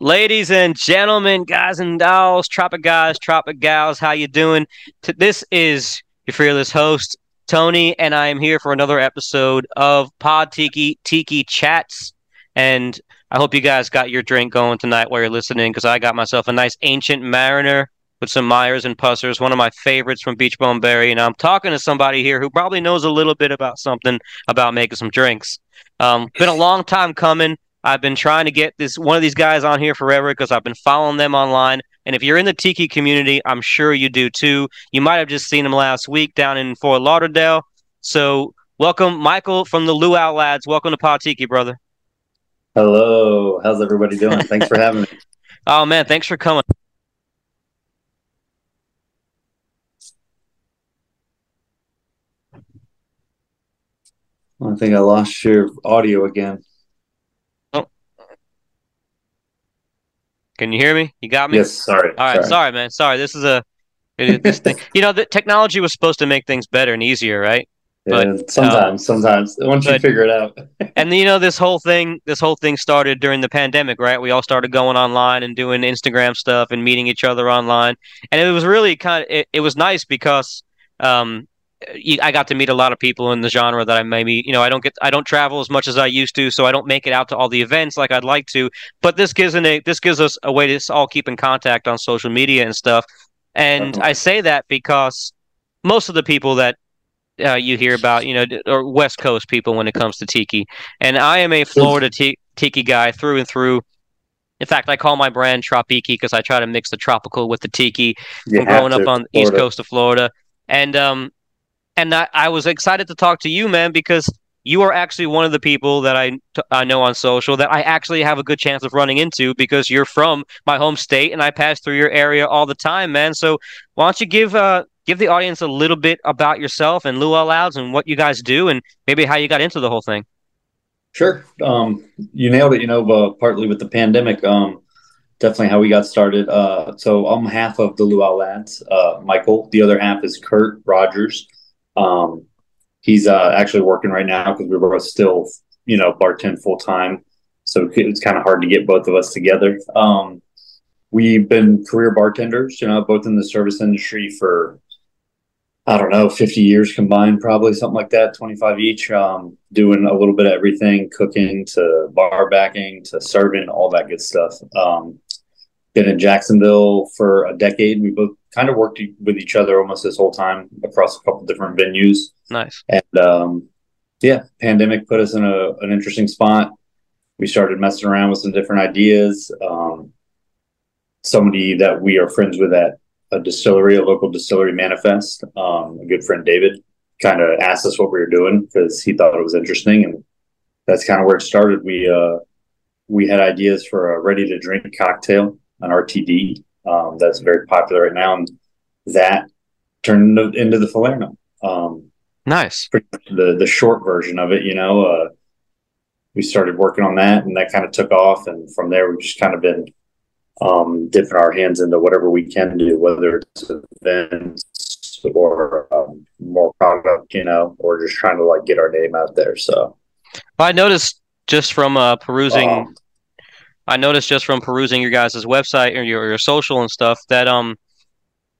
Ladies and gentlemen, guys and dolls, tropic guys, tropic gals, how you doing? This is your fearless host, Tony, and I am here for another episode of Pod Tiki Tiki Chats. And I hope you guys got your drink going tonight while you're listening, because I got myself a nice ancient mariner with some Myers and Pussers, one of my favorites from Beach Bum Berry. And I'm talking to somebody here who probably knows a little bit about something about making some drinks. Um, been a long time coming. I've been trying to get this one of these guys on here forever because I've been following them online. And if you're in the Tiki community, I'm sure you do too. You might have just seen him last week down in Fort Lauderdale. So welcome, Michael from the Luau Lads. Welcome to Pod Tiki, brother. Hello. How's everybody doing? Thanks for having me. oh man, thanks for coming. I think I lost your audio again. Can you hear me? You got me? Yes. Sorry. All right. Sorry, sorry man. Sorry. This is a this thing. You know, the technology was supposed to make things better and easier, right? But yeah, sometimes, um, sometimes once but, you figure it out. and you know, this whole thing, this whole thing started during the pandemic, right? We all started going online and doing Instagram stuff and meeting each other online, and it was really kind of it, it was nice because um, I got to meet a lot of people in the genre that I maybe you know I don't get I don't travel as much as I used to, so I don't make it out to all the events like I'd like to. But this gives an a this gives us a way to all keep in contact on social media and stuff. And I say that because most of the people that uh, you hear about, you know, or West Coast people when it comes to tiki, and I am a Florida t- tiki guy through and through. In fact, I call my brand Tropiki because I try to mix the tropical with the tiki. You from growing up on the east coast of Florida, and um, and I, I was excited to talk to you, man, because you are actually one of the people that I, I know on social that I actually have a good chance of running into because you're from my home state and I pass through your area all the time, man. So why don't you give uh give the audience a little bit about yourself and Luau Lads and what you guys do and maybe how you got into the whole thing. Sure. Um, you nailed it. You know, uh, partly with the pandemic. Um, definitely how we got started. Uh, so I'm half of the Luau Lads. Uh, Michael. The other half is Kurt Rogers. Um, he's uh, actually working right now because we are both still, you know, bartend full time. So it's kind of hard to get both of us together. Um, we've been career bartenders, you know, both in the service industry for, I don't know, 50 years combined, probably something like that, 25 each, um, doing a little bit of everything, cooking to bar backing to serving, all that good stuff. Um, been in Jacksonville for a decade. We both kind of worked with each other almost this whole time across a couple different venues. Nice. And um, yeah, pandemic put us in a, an interesting spot. We started messing around with some different ideas. Um, somebody that we are friends with at a distillery, a local distillery manifest, um, a good friend David, kind of asked us what we were doing because he thought it was interesting, and that's kind of where it started. We uh, we had ideas for a ready to drink cocktail, an RTD, um, that's very popular right now, and that turned into, the Falerno. Um, nice. The the short version of it, you know, uh, we started working on that, and that kind of took off, and from there we've just kind of been um, dipping our hands into whatever we can do, whether it's events or um, more product, you know, or just trying to like get our name out there. So, well, I noticed just from uh, perusing um, I noticed just from perusing your guys' website or your, your social and stuff that um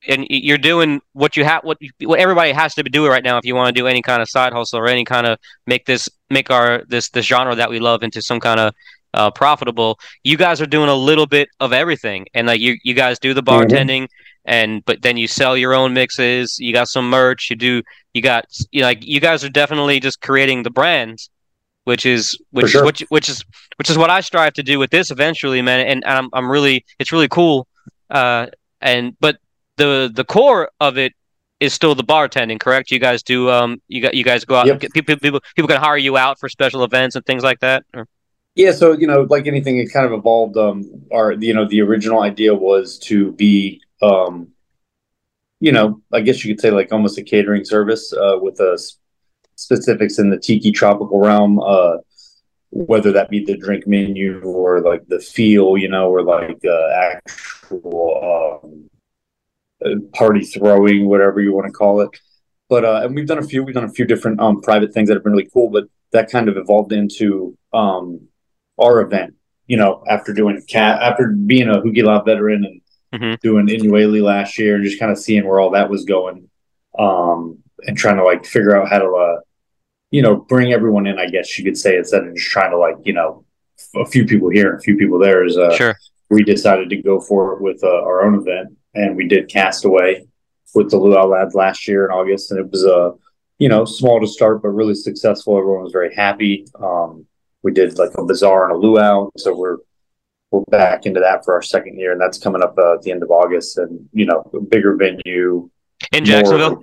and you're doing what you have what, what everybody has to do right now if you want to do any kind of side hustle or any kind of make this make our this this genre that we love into some kind of uh, profitable you guys are doing a little bit of everything and like you you guys do the bartending mm-hmm. and but then you sell your own mixes you got some merch you do you got you know, like you guys are definitely just creating the brands which is which sure. which which is which is what I strive to do with this eventually, man. And, I'm I'm really it's really cool. Uh, and but the the core of it is still the bartending, correct? You guys do um you got you guys go out yep. people people people can hire you out for special events and things like that. Or? Yeah, so you know, like anything, it kind of evolved. Um, our you know, the original idea was to be um, you know, I guess you could say like almost a catering service uh, with a specifics in the tiki tropical realm, uh, whether that be the drink menu or like the feel, you know, or like uh, actual um, uh, party throwing, whatever you want to call it. But uh, and we've done a few, we've done a few different um, private things that have been really cool. But that kind of evolved into um, our event you know, after doing cat, after being a Hukilau veteran and mm-hmm. doing Inueli last year and just kind of seeing where all that was going, um, and trying to like figure out how to, uh, you know, bring everyone in, I guess you could say, instead of just trying to like, you know, a few people here and a few people there is, uh, sure. we decided to go for it with uh, our own event and we did Castaway with the Luau lads last year in August. And it was, uh, you know, small to start, but really successful. Everyone was very happy. Um, we did like a bazaar and a luau, so we're we're back into that for our second year, and that's coming up uh, at the end of August. And you know, a bigger venue in Jacksonville.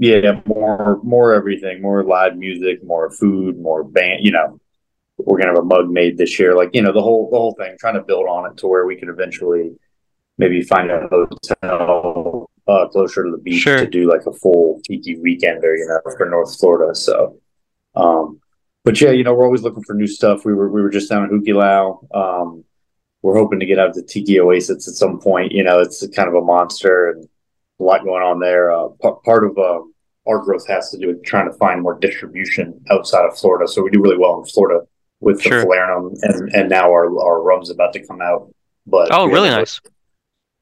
Yeah, more more everything, more live music, more food, more band. You know, we're gonna have a mug made this year, like you know, the whole the whole thing. Trying to build on it to where we can eventually maybe find a hotel uh, closer to the beach sure. to do like a full tiki weekender, you know, for North Florida. So, um, but yeah, you know, we're always looking for new stuff. We were we were just down in Hukilau. Um, we're hoping to get out to Tiki Oasis at some point. You know, it's kind of a monster and a lot going on there. Uh, p- part of uh, our growth has to do with trying to find more distribution outside of Florida. So we do really well in Florida with sure. the Falernum, and and now our our rum's about to come out. But oh, really nice.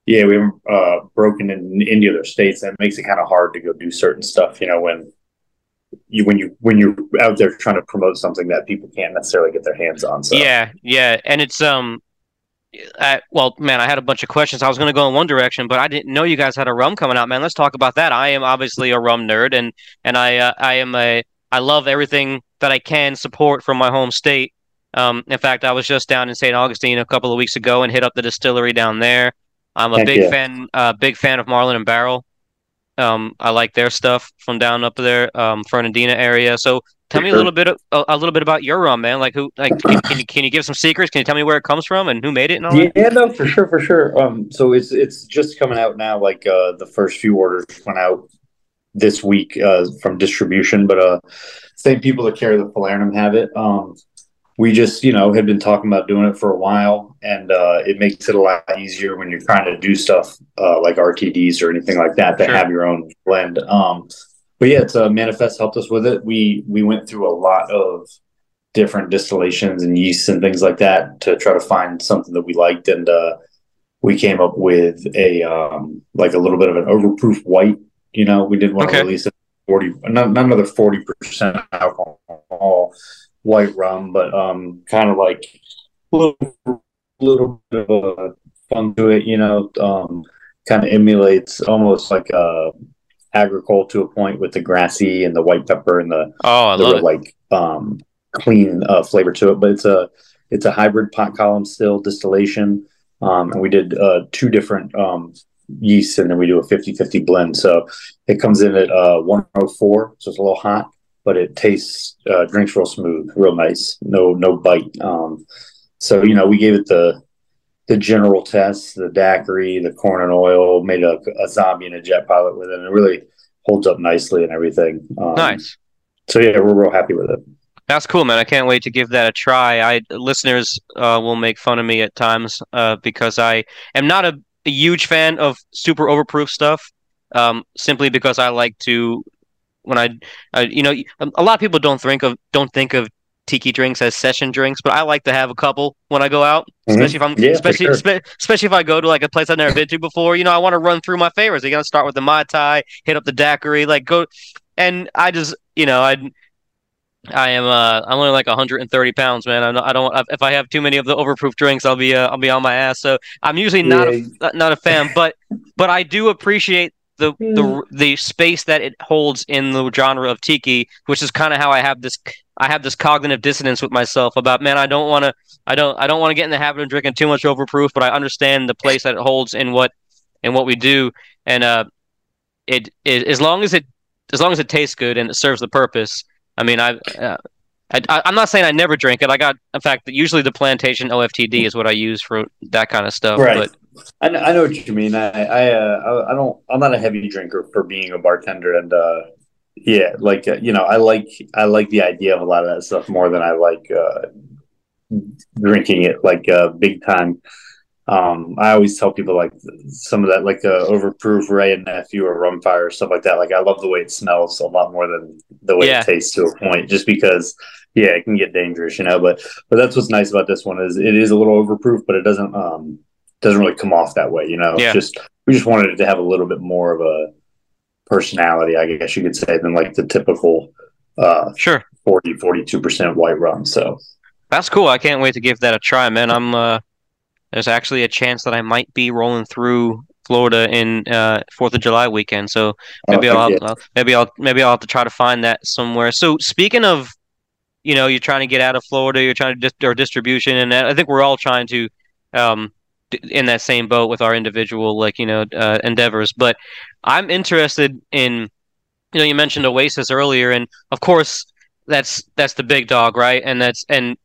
Yeah, we haven't uh, broken in any other states. That makes it kind of hard to go do certain stuff. You know, when you when you when you're out there trying to promote something that people can't necessarily get their hands on. So yeah, yeah, and it's um, I, well, man, I had a bunch of questions. I was going to go in one direction, but I didn't know you guys had a rum coming out, man. Let's talk about that. I am obviously a rum nerd, and and I uh, I am a I love everything that I can support from my home state. Um, in fact, I was just down in St. Augustine a couple of weeks ago and hit up the distillery down there. I'm a Heck big yeah. fan, uh, big fan of Marlin and Barrel. Um, I like their stuff from down up there, um, Fernandina area. So tell me a little bit, of, a, a, little bit about your rum, man. Like who, like, can, can, you can you give some secrets? Can you tell me where it comes from and who made it? And all yeah, that? no, for sure, for sure. Um, so it's it's just coming out now. Like uh, the first few orders went out this week uh, from distribution, but uh, same people that carry the Falernum have it. Um, we just you know had been talking about doing it for a while and uh, it makes it a lot easier when you're trying to do stuff uh, like rtds or anything like that to sure. have your own blend um, but yeah it's uh, manifest helped us with it we we went through a lot of different distillations and yeasts and things like that to try to find something that we liked and uh, we came up with a um, like a little bit of an overproof white you know we didn't want okay. to release it 40 not, not another 40% alcohol white rum, but um, kind of like a little, little bit of a fun to it, you know. Um, kind of emulates almost like a agricole to a point with the grassy and the white pepper and the oh, I the love like um, clean uh, flavor to it. But it's a it's a hybrid pot column still distillation, um, and we did uh, two different um, yeasts, and then we do a 50-50 blend. So it comes in at uh, 104, so it's a little hot but it tastes uh, drinks real smooth, real nice. No no bite. Um, so you know we gave it the the general test, the daiquiri, the corn and oil, made a, a zombie and a jet pilot with it, and it really holds up nicely and everything. Um, nice. So yeah, we're real happy with it. That's cool, man. I can't wait to give that a try. I listeners uh, will make fun of me at times uh, because I am not a, a, huge fan of super overproof stuff. Um, simply because I like to when I, I, you know, a lot of people don't think of don't think of tiki drinks as session drinks, but I like to have a couple when I go out, mm-hmm. especially mm-hmm. if I'm, yeah, especially, sure. spe- especially if I go to like a place I've never been to before. You know, I want to run through my favorites. You got to start with the mai tai, hit up the daiquiri, like go, and I just, you know, I. I am uh I'm only like 130 pounds, man. I don't, I don't if I have too many of the overproof drinks, I'll be uh, I'll be on my ass. So I'm usually not yeah. a not a fan, but but I do appreciate the mm. the the space that it holds in the genre of tiki, which is kind of how I have this I have this cognitive dissonance with myself about man, I don't want to I don't I don't want to get in the habit of drinking too much overproof, but I understand the place that it holds in what in what we do, and uh, it, it as long as it as long as it tastes good and it serves the purpose. I mean, I, uh, I am not saying I never drink it. I got, in fact, usually the plantation OFTD is what I use for that kind of stuff. Right. But I know, I know what you mean. I I, uh, I don't I'm not a heavy drinker for being a bartender, and uh, yeah, like uh, you know, I like I like the idea of a lot of that stuff more than I like uh, drinking it like uh, big time. Um, I always tell people like some of that, like uh, overproof Wray and Nephew or Rumfire or stuff like that. Like I love the way it smells a lot more than the way yeah. it tastes to a point, just because yeah, it can get dangerous, you know. But but that's what's nice about this one is it is a little overproof, but it doesn't um doesn't really come off that way, you know. Yeah. Just we just wanted it to have a little bit more of a personality, I guess you could say, than like the typical uh Sure. 40 42 percent white rum. So That's cool. I can't wait to give that a try, man. I'm uh there's actually a chance that I might be rolling through Florida in uh Fourth of July weekend. So maybe uh, I'll. I'll maybe I'll maybe I'll have to try to find that somewhere. So speaking of, you know, you're trying to get out of Florida, you're trying to dis- or distribution, and I think we're all trying to, um, in that same boat with our individual like you know uh, endeavors. But I'm interested in, you know, you mentioned Oasis earlier, and of course that's that's the big dog, right? And that's and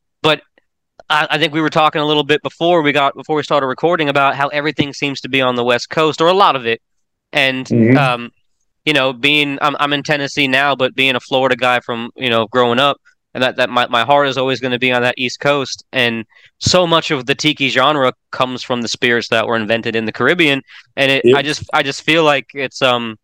I, I think we were talking a little bit before we got before we started recording about how everything seems to be on the West Coast or a lot of it, and Mhm. um, you know, being I'm I'm in Tennessee now, but being a Florida guy from you know growing up, and that that my my heart is always going to be on that East Coast, and so much of the tiki genre comes from the spirits that were invented in the Caribbean, and it Yep. I just I just feel like it's um.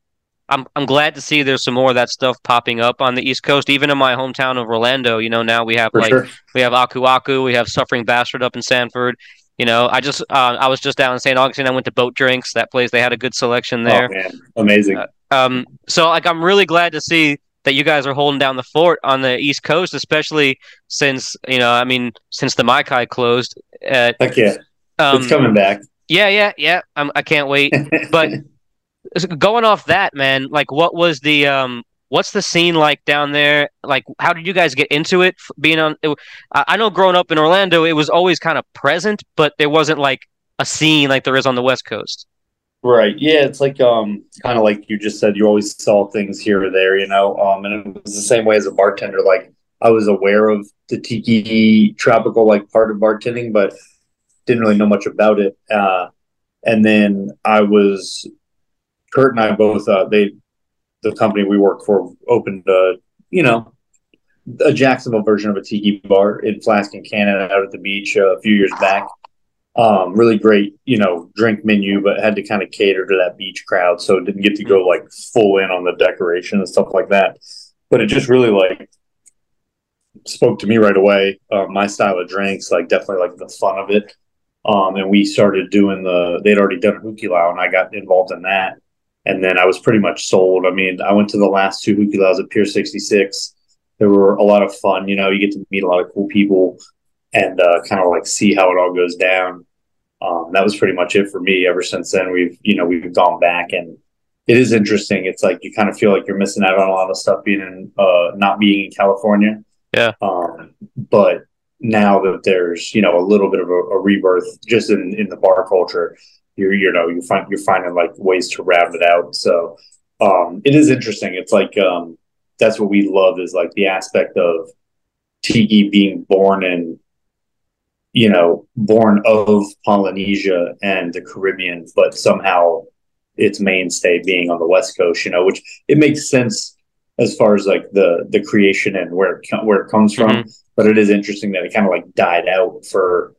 I'm I'm glad to see there's some more of that stuff popping up on the East Coast, even in my hometown of Orlando. You know, now we have for like sure. we have Aku Aku. We have Suffering Bastard up in Sanford. You know, I just uh, I was just down in St. Augustine. I went to Boat Drinks. That place they had a good selection there. Oh amazing. Uh, Um, so like I'm really glad to see that you guys are holding down the fort on the East Coast, especially since you know I mean since the Mai Kai closed. Uh, Heck yeah, um, it's coming back. yeah, yeah, yeah. I'm, I can't wait. But going off that, man, like what was the um what's the scene like down there? Like how did you guys get into it being on it, I know growing up in Orlando it was always kind of present, but there wasn't like a scene like there is on the West Coast. Right. Yeah, it's like um kind of like you just said, you always saw things here or there, you know. Um and it was the same way as a bartender. Like I was aware of the tiki tropical like part of bartending, but didn't really know much about it. Uh and then I was Kurt and I both uh they the company we work for opened a you know a Jacksonville version of a tiki bar in Flask and Cannon out at the beach uh, a few years back um, really great, you know, drink menu, but had to kind of cater to that beach crowd. So didn't get to go like full in on the decoration and stuff like that. But it just really like spoke to me right away. Uh, my style of drinks, like definitely like the fun of it. Um, and we started doing the, they'd already done Hukilau and I got involved in that. And then I was pretty much sold. I mean, I went to the last two Hukilaus at Pier 66. They were a lot of fun. You know, you get to meet a lot of cool people and uh, kind of like see how it all goes down. Um, that was pretty much it for me. Ever since then, we've you know we've gone back, and it is interesting. It's like you kind of feel like you're missing out on a lot of stuff being in uh, not being in California. Yeah. Um, but now that there's you know a little bit of a, a rebirth just in in the bar culture, you're you know you find you're finding like ways to round it out. So um, it is interesting. It's like um, that's what we love is like the aspect of tiki being born in you know, born of Polynesia and the Caribbean, but somehow its mainstay being on the West Coast, you know, which it makes sense as far as like the the creation and where it, where it comes from. But it is interesting that it kind of like died out for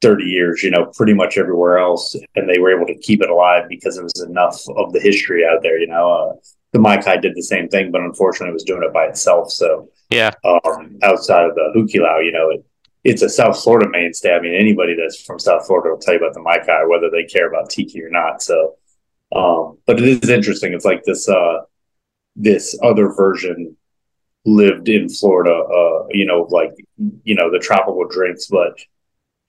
thirty years, you know, pretty much everywhere else, and they were able to keep it alive because there was enough of the history out there, you know. Uh, the Mai Kai did the same thing, but unfortunately, it was doing it by itself. So Yeah. um, outside of the Hukilau, you know, it, it's a South Florida mainstay. I mean, anybody that's from South Florida will tell you about the Mai Kai, whether they care about tiki or not. So, um, but it is interesting. It's like this uh, this other version lived in Florida. Uh, you know, like you know the tropical drinks, but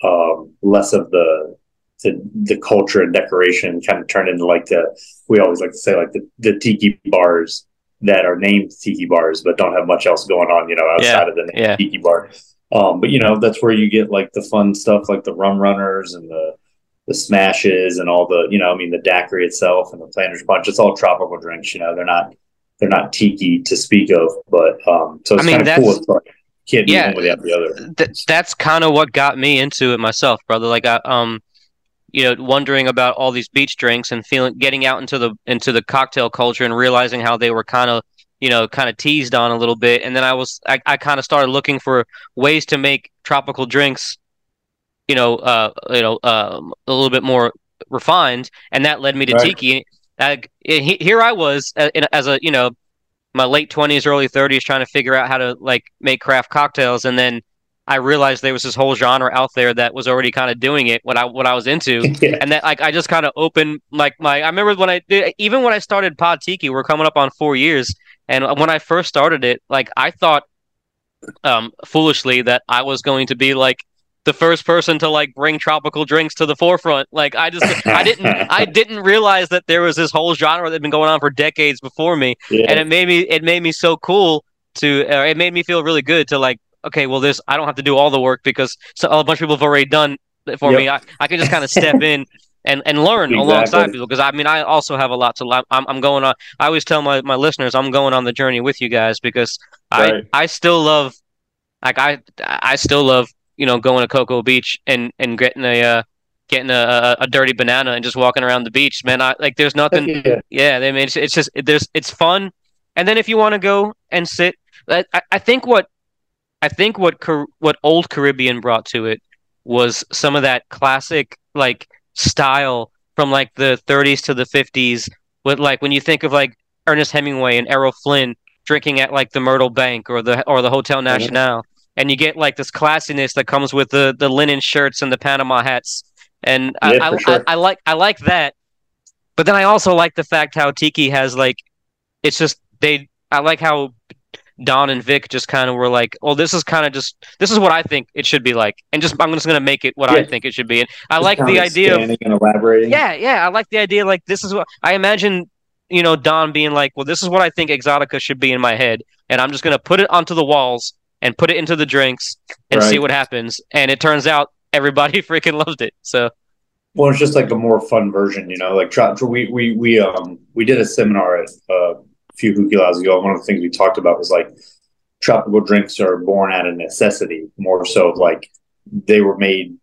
um, less of the the, the culture and decoration kind of turned into like the we always like to say like the, the tiki bars that are named tiki bars but don't have much else going on you know outside of the name yeah. tiki bar um, but you know that's where you get like the fun stuff like the rum runners and the the smashes and all the you know I mean the daiquiri itself and the planters punch it's all tropical drinks you know they're not they're not tiki to speak of but um so it's I mean, kind of cool that's- it's like can't do Yeah. one without the other Th- that's kind of what got me into it myself, brother. Like I um you know, wondering about all these beach drinks and feeling getting out into the into the cocktail culture and realizing how they were kind of you know kind of teased on a little bit and then i was i, I kind of started looking for ways to make tropical drinks you know uh you know uh, a little bit more refined and that led me to Right. tiki I, he- here i was uh, in- as a you know my late twenties, early thirties, trying to figure out how to like make craft cocktails, and then I realized there was this whole genre out there that was already kind of doing it what I what I was into, yeah. and that like I just kind of opened like my I remember when I did even when I started Pod Tiki, we're coming up on four years, and when I first started it, like I thought um foolishly that I was going to be like the first person to like bring tropical drinks to the forefront. Like I just I didn't I didn't realize that there was this whole genre that had been going on for decades before me, yeah. and it made me it made me so cool to uh, it made me feel really good to like okay well this I don't have to do all the work because so, a bunch of people have already done it for yep. me. I, I can just kind of step in. And, and learn exactly. alongside people because I mean I also have a lot to learn. I'm, I'm going on. I always tell my, my listeners I'm going on the journey with you guys because right. I I still love like I I still love you know, going to Cocoa Beach and and getting a uh, getting a, a, dirty banana and just walking around the beach, man. I like there's nothing. Yeah, yeah I mean, it's, it's just there's it's fun. And then if you want to go and sit, I, I think what I think what what old Caribbean brought to it was some of that classic like style from like the 30s to the 50s with like when you think of like Ernest Hemingway and Errol Flynn drinking at like the Myrtle Bank or the or the Hotel Nacional and you get like this classiness that comes with the the linen shirts and the Panama hats. And yeah, I, I, sure. I, I like I like that, but then I also like the fact how Tiki has like, it's just they. I like how Don and Vic just kind of were like, "Oh, this is kind of just this is what I think it should be like," and just I'm just gonna make it what yeah. I think it should be. And I just like the idea of elaborating. Yeah, yeah, I like the idea. Like this is what I imagine. You know, Don being like, "Well, this is what I think Exotica should be in my head," and I'm just gonna put it onto the walls and put it into the drinks and right. see what happens. And it turns out everybody freaking loved it. So. Well, it's just like a more fun version, you know. Like we we we um we did a seminar at, uh, a few Hukilaus ago. One of the things we talked about was like tropical drinks are born out of necessity, more so like they were made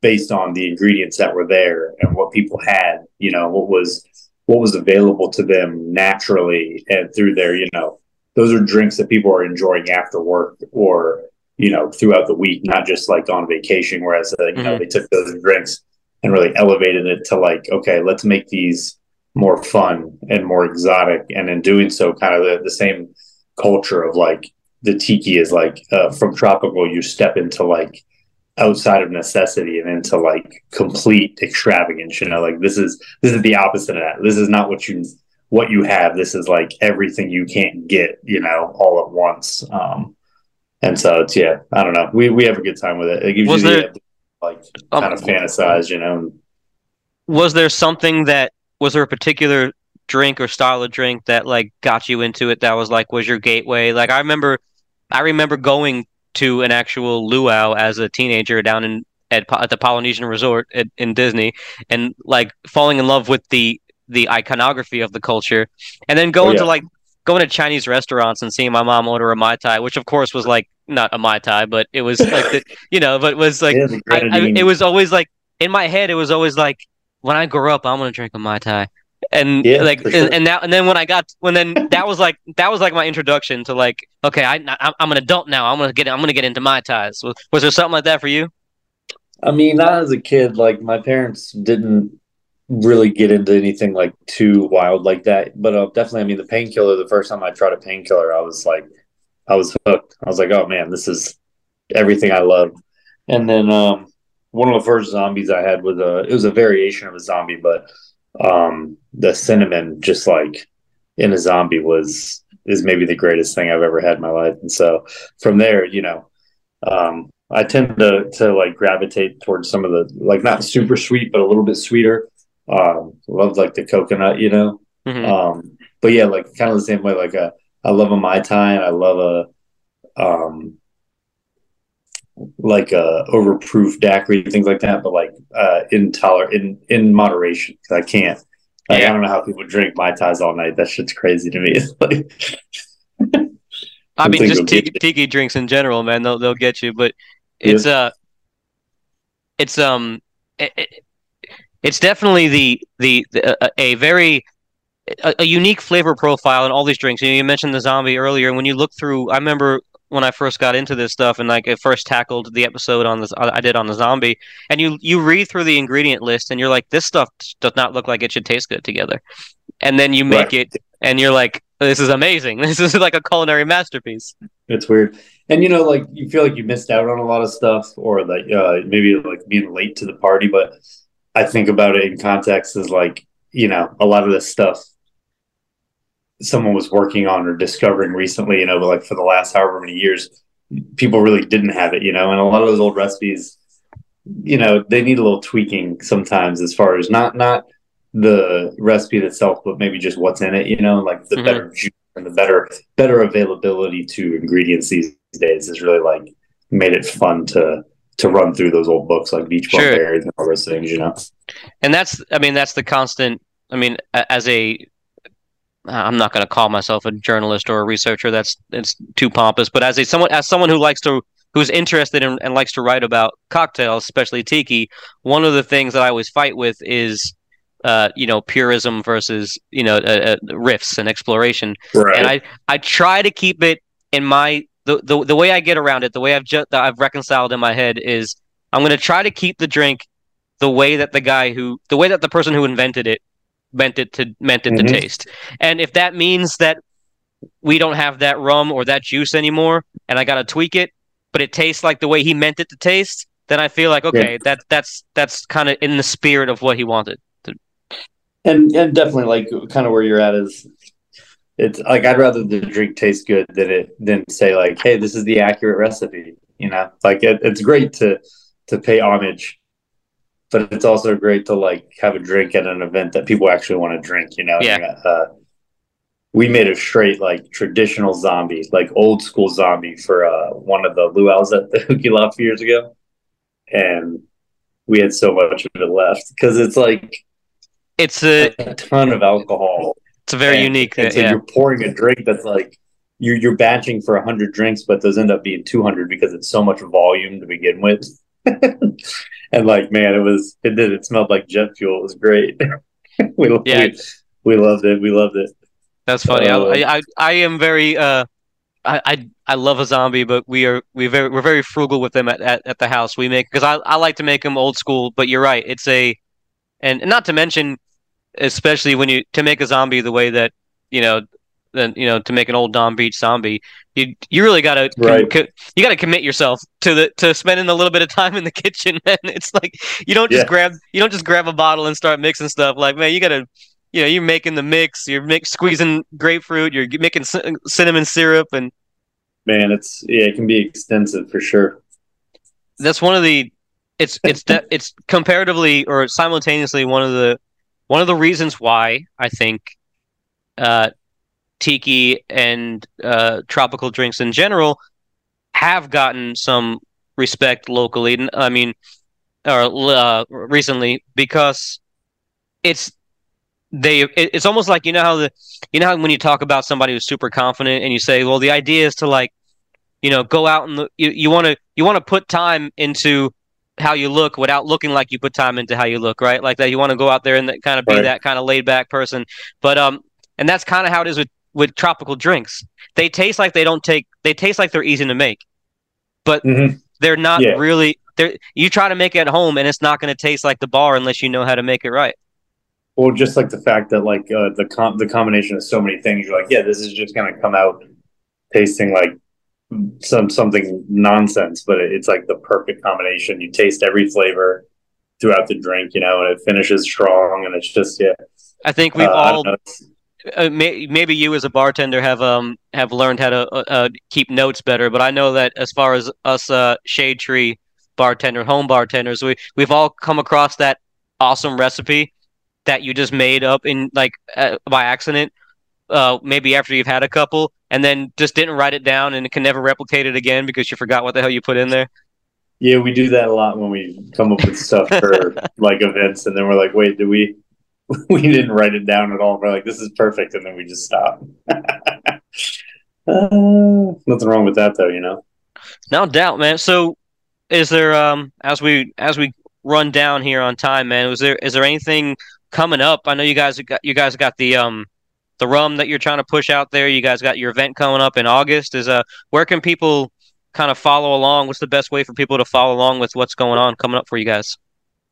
based on the ingredients that were there and what people had. You know, what was what was available to them naturally and through their you know those are drinks that people are enjoying after work or you know throughout the week, not just like on vacation. Whereas uh, you mm-hmm. know they took those drinks and really elevated it to like okay, let's make these more fun and more exotic, and in doing so, kind of the, the same culture of like the tiki is like uh, from tropical you step into like outside of necessity and into like complete extravagance you know like this is this is the opposite of that this is not what you what you have. This is like everything you can't get, you know, all at once. Um, and so it's yeah, I don't know. We we have a good time with it. It gives was you there, the like um, kind of fantasize, you know. Was there something that was there a particular drink or style of drink that like got you into it that was like was your gateway? Like I remember I remember going to an actual luau as a teenager down in at, at the Polynesian Resort at, in Disney and like falling in love with the the iconography of the culture, and then going oh, yeah. to like going to Chinese restaurants and seeing my mom order a mai tai, which of course was like not a mai tai, but it was like the, you know, but it was like I, I, it was always like in my head, it was always like when I grow up, I'm gonna drink a mai tai. And yeah, like, sure. and, and now, and then when I got, when then that was like, that was like my introduction to like, okay, I, I'm an adult now. I'm gonna get, I'm gonna get into mai tais. Was, was there something like that for you? I mean, not as a kid. Like my parents didn't really get into anything like too wild like that. But uh, definitely, I mean, the painkiller. The first time I tried a painkiller, I was like, I was hooked. I was like, oh man, this is everything I love. And then um, one of the first zombies I had was a it was a variation of a zombie, but um, the cinnamon just like in a zombie was is maybe the greatest thing I've ever had in my life. And so from there, you know, um, I tend to to like gravitate towards some of the like not super sweet, but a little bit sweeter. Um, love like the coconut, you know. Mm-hmm. Um, but yeah, like kind of the same way. Like a, uh, I love a mai tai. And I love a um, like a overproof daiquiri, things like that. But like uh, intolerant in in moderation. because I can't. Like, yeah. I don't know how people drink mai tais all night. That shit's crazy to me. I mean, just tiki, tiki, drinks in general, man. They'll they'll get you, but it's yeah. uh, it's um, it, it, it's definitely the the, the a, a, very a, a, unique flavor profile in all these drinks. You, know, you mentioned the zombie earlier. and When you look through, I remember when I first got into this stuff and like I first tackled the episode on this I did on the zombie, and you you read through the ingredient list and you're like, this stuff does not look like it should taste good together, and then you make right. it and you're like, this is amazing. This is like a culinary masterpiece. It's weird, and you know, like you feel like you missed out on a lot of stuff, or like uh, maybe like being late to the party. But I think about it in context as like you know a lot of this stuff someone was working on or discovering recently. You know, like for the last however many years, people really didn't have it. You know, and a lot of those old recipes, you know, they need a little tweaking sometimes as far as not not the recipe itself, but maybe just what's in it. You know, like the mm-hmm. better juice and the better better availability to ingredients these days is really like made it fun to to run through those old books like Beach Bum sure. and all those things. You know, and that's I mean that's the constant. I mean, as a I'm not going to call myself a journalist or a researcher. That's it's too pompous. But as a someone as someone who likes to who's interested in, and likes to write about cocktails, especially tiki, one of the things that I always fight with is uh, you know, purism versus you know uh, uh, riffs and exploration. Right. And I I try to keep it in my the, the the way I get around it, the way I've just I've reconciled in my head is I'm going to try to keep the drink the way that the guy who the way that the person who invented it meant it to meant it mm-hmm. to taste. And if that means that we don't have that rum or that juice anymore, and I got to tweak it, but it tastes like the way he meant it to taste, then I feel like okay, yeah. that that's that's kind of in the spirit of what he wanted and and definitely like kind of where you're at is it's like I'd rather the drink taste good than it than say like, hey, this is the accurate recipe. You know, like it, it's great to to pay homage, but it's also great to like have a drink at an event that people actually want to drink. You know, yeah. And, uh, we made a straight like traditional zombie, like old school zombie for uh, one of the luau's at the a few years ago, and we had so much of it left because it's like it's a, a ton of alcohol. It's a very and, unique. And so yeah. you're pouring a drink that's like you're you're batching for hundred drinks, but those end up being two hundred because it's so much volume to begin with. and like, man, it was it did it smelled like jet fuel. It was great. we, yeah. we we loved it. We loved it. That's funny. Uh, I, I I am very uh I, I I love a zombie, but we are we very we're very frugal with them at, at, at the house. We make because I, I like to make them old school, but you're right. It's a and not to mention especially when you to make a zombie the way that you know then you know to make an old Donn Beach zombie, you you really gotta right. com- you gotta commit yourself to the to spending a little bit of time in the kitchen. Man, it's like you don't just yeah. grab you don't just grab a bottle and start mixing stuff. Like man, you gotta you know you're making the mix, you're mix, squeezing grapefruit, you're making c- cinnamon syrup, and man, it's yeah, it can be extensive for sure. That's one of the it's it's de- it's comparatively or simultaneously one of the one of the reasons why I think uh, tiki and uh, tropical drinks in general have gotten some respect locally. I mean, or uh, recently because it's they it's almost like you know how the you know how when you talk about somebody who's super confident and you say well the idea is to like you know go out and you, you want to you want to put time into how you look without looking like you put time into how you look, right? Like that you want to go out there and kind of be right. that kind of laid back person. But um and that's kind of how it is with with tropical drinks. They taste like they don't take they taste like they're easy to make. But mm-hmm. they're not yeah. really they're you try to make it at home and it's not going to taste like the bar unless you know how to make it right. Well, just like the fact that like uh, the com- the combination of so many things, you're like, yeah, this is just going to come out tasting like some something nonsense, but it's like the perfect combination. You taste every flavor throughout the drink, you know, and it finishes strong, and it's just yeah. I think we've uh, all. Uh, may, maybe you as a bartender have um have learned how to uh, uh, keep notes better, but I know that as far as us uh, shade tree bartender, home bartenders, we we've all come across that awesome recipe that you just made up in like uh, by accident uh, maybe after you've had a couple, and then just didn't write it down and it can never replicate it again because you forgot what the hell you put in there? Yeah, we do that a lot when we come up with stuff for like events, and then we're like, "Wait, do we? We didn't write it down at all." We're like, "This is perfect," and then we just stop. uh, nothing wrong with that, though, you know. No doubt, man. So, is there um as we as we run down here on time, man? Was there is there anything coming up? I know you guys got you guys got the um the rum that you're trying to push out there. You guys got your event coming up in August. Is uh where can people kind of follow along? What's the best way for people to follow along with what's going on coming up for you guys?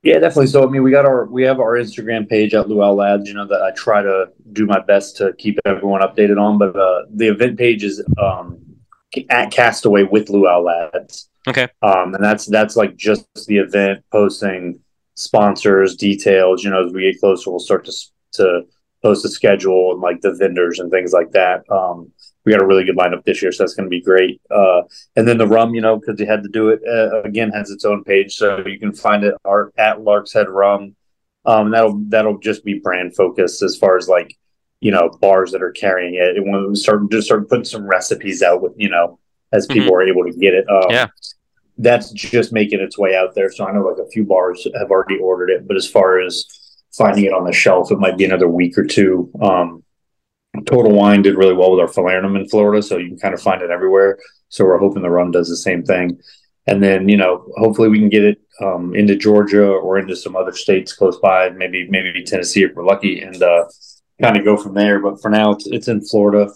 Yeah, definitely. So I mean, we got our we have our Instagram page at Luau Lads. You know that I try to do my best to keep everyone updated on. But uh, the event page is um, at Castaway with Luau Lads. Okay. Um, and that's that's like just the event posting sponsors details. You know, as we get closer, we'll start to to post a schedule and like the vendors and things like that. Um, we got a really good lineup this year, so that's going to be great. Uh, and then the rum, you know, because they had to do it uh, again, has its own page, so you can find it at Lark's Head Rum. Um, that'll that'll just be brand focused as far as like you know bars that are carrying it. And when we start just start putting some recipes out with you know as people mm-hmm. are able to get it. Um, yeah, that's just making its way out there. So I know like a few bars have already ordered it, but as far as finding it on the shelf, it might be another week or two. Um, Total Wine did really well with our falernum in Florida, so you can kind of find it everywhere. So we're hoping the rum does the same thing. And then, you know, hopefully we can get it um, into Georgia or into some other states close by, maybe maybe Tennessee if we're lucky, and uh, kind of go from there. But for now, it's it's in Florida.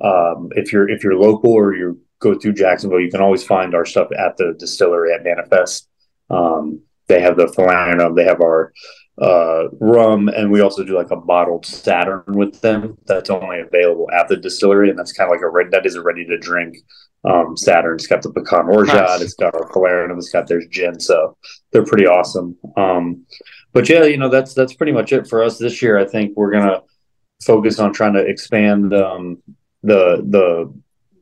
Um, if you're if you're local or you go through Jacksonville, you can always find our stuff at the distillery at Manifest. Um, they have the falernum, they have our uh, rum, and we also do like a bottled Saturn with them. That's only available at the distillery, and that's kind of like a red. That is a ready to drink um, Saturn. It's got the pecan orgeat. Nice. It's got our falernum. It's got their gin. So they're pretty awesome. Um, but yeah, you know that's that's pretty much it for us this year. I think we're gonna focus on trying to expand um, the the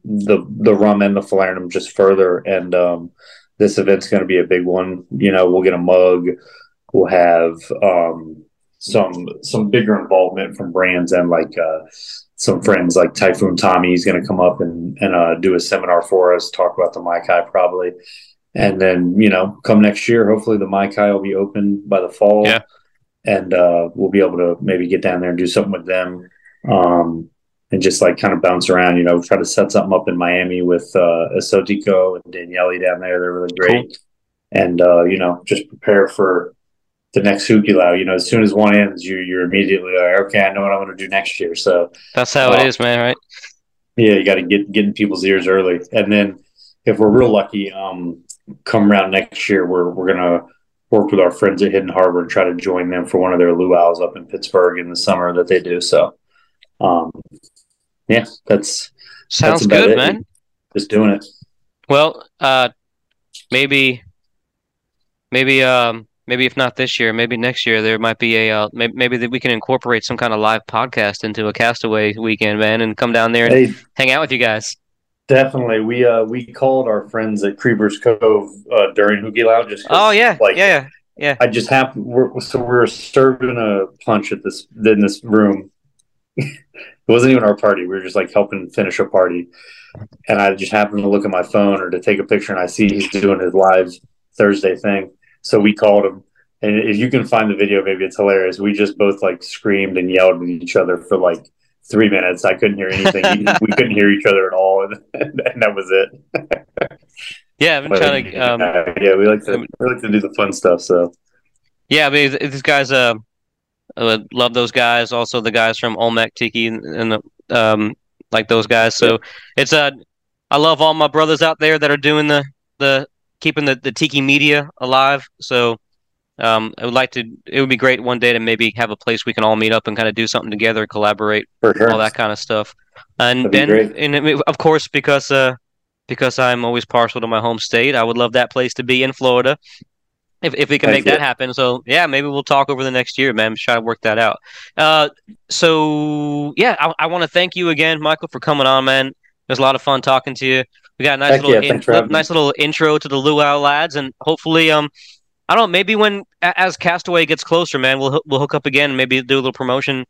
the the rum and the falernum just further. And um, this event's going to be a big one. You know, we'll get a mug will have um, some some bigger involvement from brands and like uh, some friends like Typhoon Tommy is going to come up and and uh, do a seminar for us, talk about the Mai Kai probably, and then you know come next year, hopefully the Mai Kai will be open by the fall, yeah. and uh, we'll be able to maybe get down there and do something with them. Um, and just like kind of bounce around, you know, try to set something up in Miami with uh, Esotico and Daniele down there. They're really great. Cool. And, uh, you know, just prepare for the next Hukilau. You know, as soon as one ends, you you're immediately like, okay, I know what I'm going to do next year. So that's how uh, it is, man. Right? Yeah, you got to get get in people's ears early, and then if we're real lucky, um, come around next year, we're we're gonna work with our friends at Hidden Harbor and try to join them for one of their luau's up in Pittsburgh in the summer that they do. So, um, yeah, that's sounds that's good, it. man. Just doing it. Well, uh, maybe, maybe, um, maybe if not this year, maybe next year there might be a uh, maybe, maybe that we can incorporate some kind of live podcast into a Castaway weekend, man, and come down there and hey, hang out with you guys. Definitely, we uh we called our friends at Creepers Cove uh, during Hukilau just oh yeah. like yeah yeah. I just happened we're, so we are serving a punch at this in this room. it wasn't even our party. We were just like helping finish a party, and I just happened to look at my phone or to take a picture, and I see he's doing his live Thursday thing so we called him. And if you can find the video, maybe it's hilarious. We just both like screamed and yelled at each other for like three minutes. I couldn't hear anything. we couldn't hear each other at all, and, and that was it. yeah, I've been but, trying to. Um, yeah, we like to we like to do the fun stuff. So. Yeah, I mean, these guys. Uh, I love those guys. Also, the guys from Olmec Tiki and the um, like those guys. So it's uh, I love all my brothers out there that are doing the the keeping the, the tiki media alive. So um, I would like to. It would be great one day to maybe have a place we can all meet up and kind of do something together, collaborate, sure. all that kind of stuff. And then, and of course, because uh, because I'm always partial to my home state, I would love that place to be in Florida. If, if we can make that happen, so yeah, maybe we'll talk over the next year, man. Try to work that out. Uh, so yeah, I, I want to thank you again, Michael, for coming on, man. It was a lot of fun talking to you. We got a nice Heck little yeah, in, nice little intro to the Luau lads, and hopefully, um, I don't know, maybe when as Castaway gets closer, man, we'll we'll hook up again, maybe do a little promotion,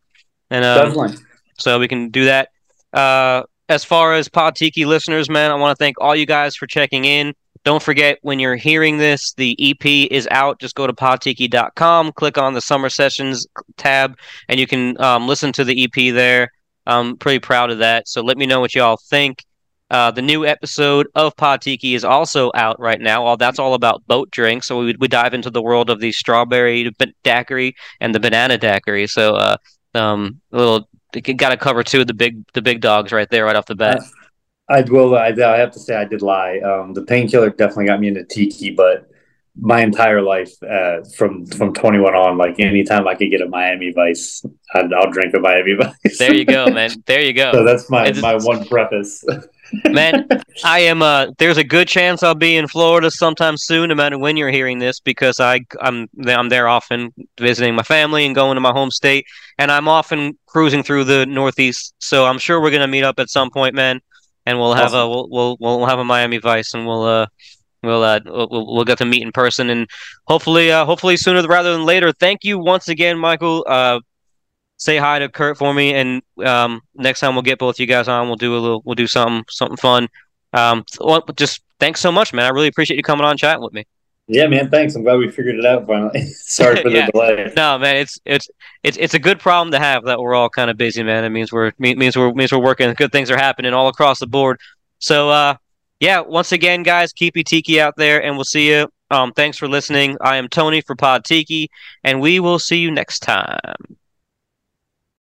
and um, Definitely. so we can do that. Uh, as far as Pod Tiki listeners, man, I want to thank all you guys for checking in. Don't forget when you're hearing this, the EP is out. Just go to podtiki.com, click on the summer sessions tab, and you can um, listen to the EP there. I'm pretty proud of that. So let me know what y'all think. Uh, the new episode of Pod Tiki is also out right now. All that's all about boat drinks. So we we dive into the world of the strawberry daiquiri and the banana daiquiri. So uh, um, a little got to cover two of the big the big dogs right there right off the bat. I will. I, I have to say I did lie. Um, the painkiller definitely got me into tiki, but my entire life uh, from from 21 on. Like anytime I could get a Miami Vice, i will drink a Miami Vice. there you go, man. There you go. So that's my my one preface. man, I am. Uh, there's a good chance I'll be in Florida sometime soon, no matter when you're hearing this, because I I'm I'm there often visiting my family and going to my home state, and I'm often cruising through the Northeast. So I'm sure we're gonna meet up at some point, man, and we'll have awesome. a we'll, we'll we'll have a Miami Vice, and we'll uh we'll uh we'll, we'll get to meet in person, and hopefully uh hopefully sooner rather than later. Thank you once again, Michael. Uh, say hi to Kurt for me, and um, next time we'll get both you guys on. We'll do a little, we'll do something, something fun. Um, just thanks so much, man. I really appreciate you coming on chatting with me. Yeah, man. Thanks. I'm glad we figured it out finally. Sorry for the yeah. delay. No, man. It's it's it's it's a good problem to have that we're all kind of busy, man. It means we're means we're means we're working. Good things are happening all across the board. So, uh, yeah. Once again, guys, keep your tiki out there, and we'll see you. Um, thanks for listening. I am Tony for Pod Tiki, and we will see you next time.